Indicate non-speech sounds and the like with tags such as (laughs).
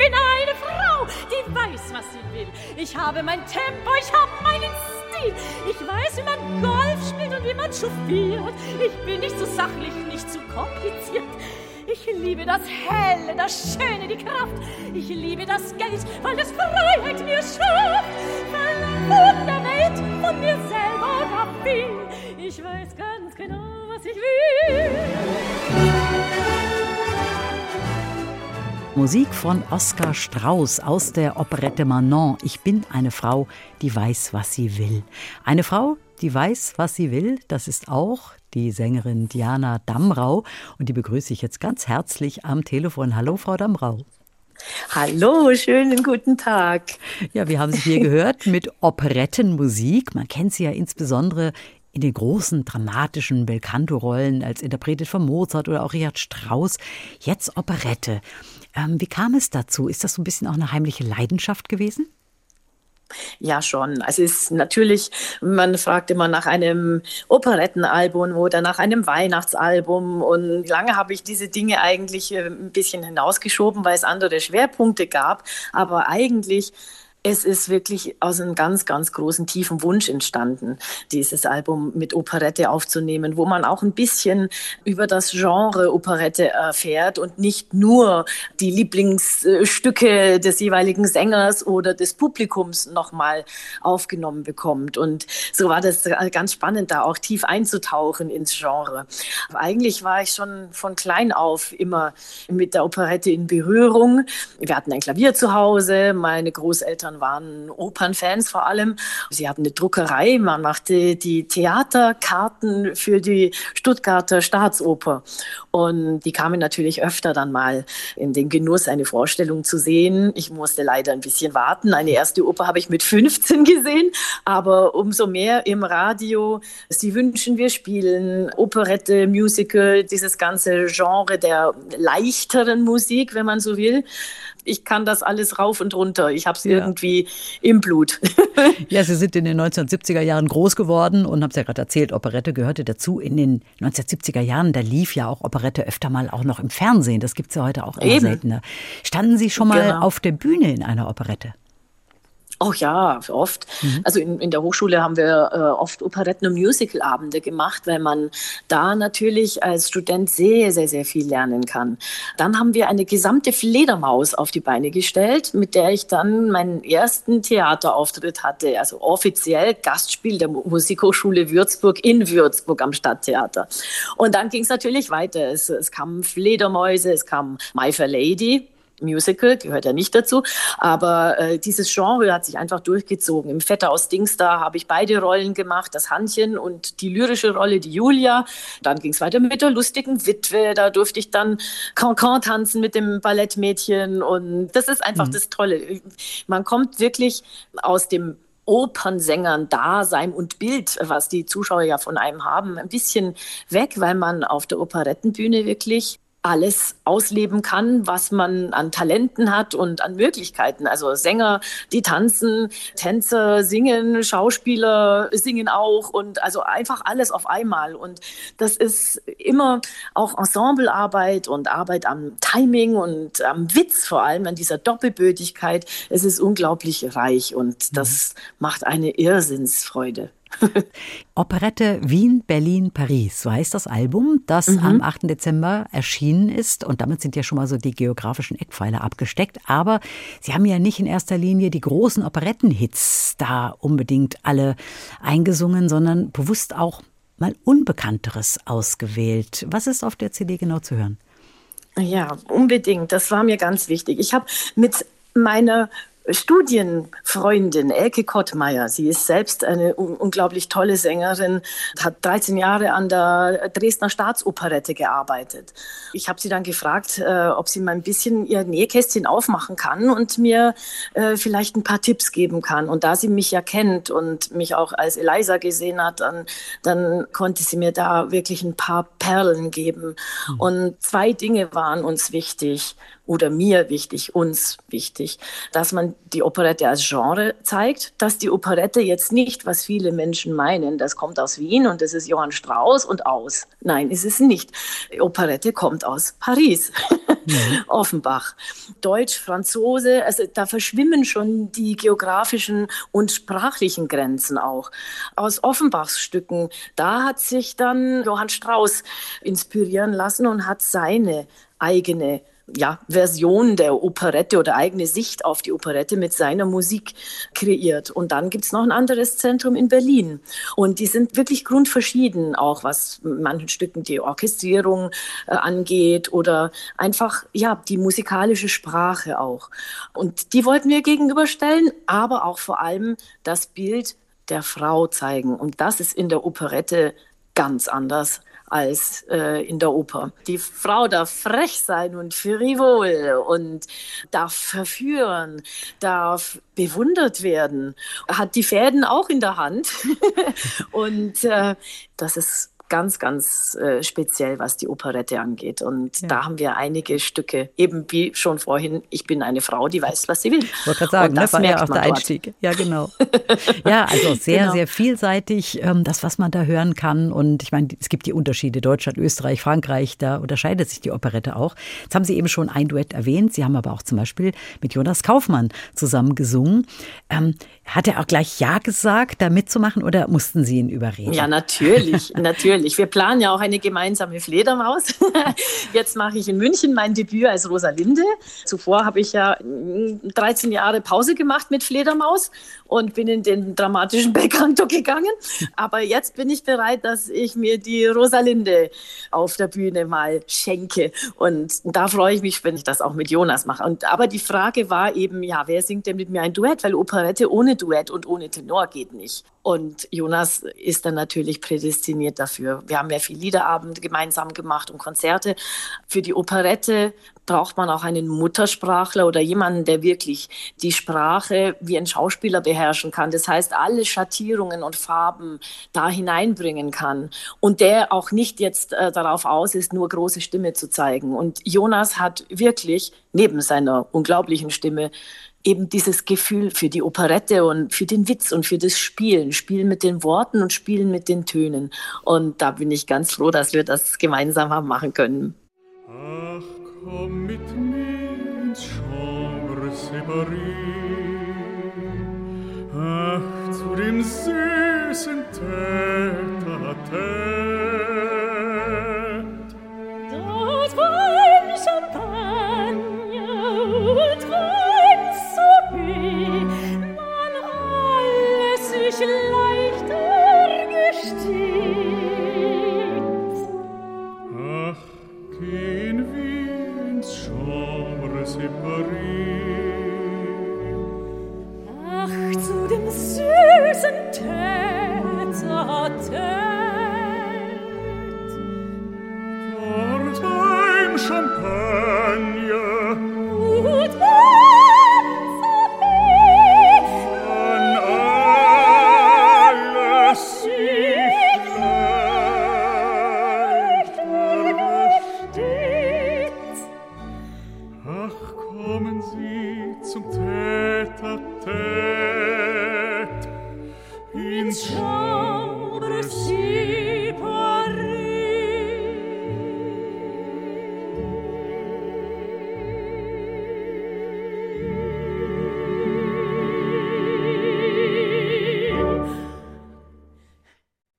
bin eine Frau, die weiß, was sie will. Ich habe mein Tempo, ich habe meinen Stil. Ich weiß, wie man Golf spielt und wie man chauffiert. Ich bin nicht so sachlich, nicht zu kompliziert. Ich liebe das Helle, das Schöne, die Kraft. Ich liebe das Geld, weil es Freiheit mir schafft. Weil der Welt von mir selber ab bin. Ich weiß ganz genau, was ich will. Musik von Oskar Strauß aus der Operette Manon. Ich bin eine Frau, die weiß, was sie will. Eine Frau, die weiß, was sie will, das ist auch die Sängerin Diana Damrau. Und die begrüße ich jetzt ganz herzlich am Telefon. Hallo, Frau Damrau. Hallo, schönen guten Tag. Ja, wir haben Sie hier gehört mit Operettenmusik. Man kennt sie ja insbesondere in den großen dramatischen Belcanto-Rollen als interpretiert von Mozart oder auch Richard Strauss. Jetzt Operette. Ähm, wie kam es dazu? Ist das so ein bisschen auch eine heimliche Leidenschaft gewesen? Ja, schon. Es ist natürlich, man fragt immer nach einem Operettenalbum oder nach einem Weihnachtsalbum. Und lange habe ich diese Dinge eigentlich äh, ein bisschen hinausgeschoben, weil es andere Schwerpunkte gab. Aber eigentlich es ist wirklich aus einem ganz, ganz großen, tiefen Wunsch entstanden, dieses Album mit Operette aufzunehmen, wo man auch ein bisschen über das Genre Operette erfährt und nicht nur die Lieblingsstücke des jeweiligen Sängers oder des Publikums nochmal aufgenommen bekommt. Und so war das ganz spannend, da auch tief einzutauchen ins Genre. Aber eigentlich war ich schon von klein auf immer mit der Operette in Berührung. Wir hatten ein Klavier zu Hause, meine Großeltern Eltern waren Opernfans vor allem. Sie hatten eine Druckerei, man machte die Theaterkarten für die Stuttgarter Staatsoper. Und die kamen natürlich öfter dann mal in den Genuss, eine Vorstellung zu sehen. Ich musste leider ein bisschen warten. Eine erste Oper habe ich mit 15 gesehen, aber umso mehr im Radio. Sie wünschen, wir spielen Operette, Musical, dieses ganze Genre der leichteren Musik, wenn man so will ich kann das alles rauf und runter. Ich habe es ja. irgendwie im Blut. (laughs) ja, Sie sind in den 1970er Jahren groß geworden und haben es ja gerade erzählt, Operette gehörte dazu. In den 1970er Jahren, da lief ja auch Operette öfter mal auch noch im Fernsehen. Das gibt es ja heute auch immer Eben. seltener. Standen Sie schon mal genau. auf der Bühne in einer Operette? Oh ja, oft. Mhm. Also in, in der Hochschule haben wir äh, oft Operetten- und Musicalabende gemacht, weil man da natürlich als Student sehr, sehr, sehr viel lernen kann. Dann haben wir eine gesamte Fledermaus auf die Beine gestellt, mit der ich dann meinen ersten Theaterauftritt hatte, also offiziell Gastspiel der Musikhochschule Würzburg in Würzburg am Stadttheater. Und dann ging es natürlich weiter. Es, es kamen Fledermäuse, es kam My Fair Lady Musical, gehört ja nicht dazu, aber äh, dieses Genre hat sich einfach durchgezogen. Im Vetter aus Dingsda habe ich beide Rollen gemacht, das Hannchen und die lyrische Rolle, die Julia. Dann ging es weiter mit der lustigen Witwe, da durfte ich dann Cancan tanzen mit dem Ballettmädchen und das ist einfach mhm. das Tolle. Man kommt wirklich aus dem Opernsängern Dasein und Bild, was die Zuschauer ja von einem haben, ein bisschen weg, weil man auf der Operettenbühne wirklich alles ausleben kann, was man an Talenten hat und an Möglichkeiten. Also Sänger, die tanzen, Tänzer singen, Schauspieler singen auch und also einfach alles auf einmal. Und das ist immer auch Ensemblearbeit und Arbeit am Timing und am Witz vor allem, an dieser Doppelbödigkeit. Es ist unglaublich reich und das mhm. macht eine Irrsinnsfreude. (laughs) Operette Wien, Berlin, Paris, so heißt das Album, das mhm. am 8. Dezember erschienen ist. Und damit sind ja schon mal so die geografischen Eckpfeiler abgesteckt. Aber Sie haben ja nicht in erster Linie die großen Operettenhits da unbedingt alle eingesungen, sondern bewusst auch mal Unbekannteres ausgewählt. Was ist auf der CD genau zu hören? Ja, unbedingt. Das war mir ganz wichtig. Ich habe mit meiner Studienfreundin Elke Kottmeier. Sie ist selbst eine un unglaublich tolle Sängerin, hat 13 Jahre an der Dresdner Staatsoperette gearbeitet. Ich habe sie dann gefragt, äh, ob sie mal ein bisschen ihr Nähkästchen aufmachen kann und mir äh, vielleicht ein paar Tipps geben kann. Und da sie mich ja kennt und mich auch als Eliza gesehen hat, dann, dann konnte sie mir da wirklich ein paar Perlen geben. Mhm. Und zwei Dinge waren uns wichtig oder mir wichtig, uns wichtig, dass man die Operette als Genre zeigt, dass die Operette jetzt nicht, was viele Menschen meinen, das kommt aus Wien und das ist Johann Strauss und aus. Nein, ist es nicht. Die Operette kommt aus Paris. mhm. (laughs) Offenbach. Deutsch, Franzose, also da verschwimmen schon die geografischen und sprachlichen Grenzen auch. Aus Offenbachs Stücken, da hat sich dann Johann Strauss inspirieren lassen und hat seine eigene ja, Version der Operette oder eigene Sicht auf die Operette mit seiner Musik kreiert. Und dann gibt es noch ein anderes Zentrum in Berlin. Und die sind wirklich grundverschieden, auch was manchen Stücken die Orchestrierung äh, angeht oder einfach ja, die musikalische Sprache auch. Und die wollten wir gegenüberstellen, aber auch vor allem das Bild der Frau zeigen. Und das ist in der Operette ganz anders als äh, in der Oper. Die Frau darf frech sein und frivol und darf verführen, darf bewundert werden, hat die Fäden auch in der Hand. (laughs) und äh, das ist ganz, ganz äh, speziell, was die Operette angeht. Und ja. da haben wir einige Stücke, eben wie schon vorhin, ich bin eine Frau, die weiß, was sie will. Ich wollte gerade sagen, das ne, war ja auch der Einstieg. Dort. Ja, genau. ja, also (laughs) sehr, genau. sehr vielseitig, ähm, das, was man da hören kann. Und ich meine, es gibt die Unterschiede, Deutschland, Österreich, Frankreich, da unterscheidet sich die Operette auch. Jetzt haben Sie eben schon ein Duett erwähnt. Sie haben aber auch zum Beispiel mit Jonas Kaufmann zusammen gesungen. Ähm, hat er auch gleich Ja gesagt, da mitzumachen oder mussten Sie ihn überreden? Ja, natürlich, (laughs) natürlich. Wir planen ja auch eine gemeinsame Fledermaus. (laughs) Jetzt mache ich in München mein Debüt als Rosalinde. Zuvor habe ich ja 13 mm, Jahre Pause gemacht mit Fledermaus und bin in den dramatischen Belcanto gegangen. Aber jetzt bin ich bereit, dass ich mir die Rosalinde auf der Bühne mal schenke. Und da freue ich mich, wenn ich das auch mit Jonas mache. Und, aber die Frage war eben, ja, wer singt denn mit mir ein Duett? Weil Operette ohne Duett und ohne Tenor geht nicht. Und Jonas ist dann natürlich prädestiniert dafür. Wir haben ja viele Liederabende gemeinsam gemacht und Konzerte. Für die Operette braucht man auch einen Muttersprachler oder jemanden, der wirklich die Sprache wie ein Schauspieler beherrschen kann. Das heißt, alle Schattierungen und Farben da hineinbringen kann und der auch nicht jetzt äh, darauf aus ist, nur große Stimme zu zeigen. Und Jonas hat wirklich neben seiner unglaublichen Stimme eben dieses Gefühl für die Operette und für den Witz und für das Spielen, Spielen mit den Worten und Spielen mit den Tönen. Und da bin ich ganz froh, dass wir das gemeinsam haben machen können. Ach, komm mit mir ins Chambre séparé. Добре всі.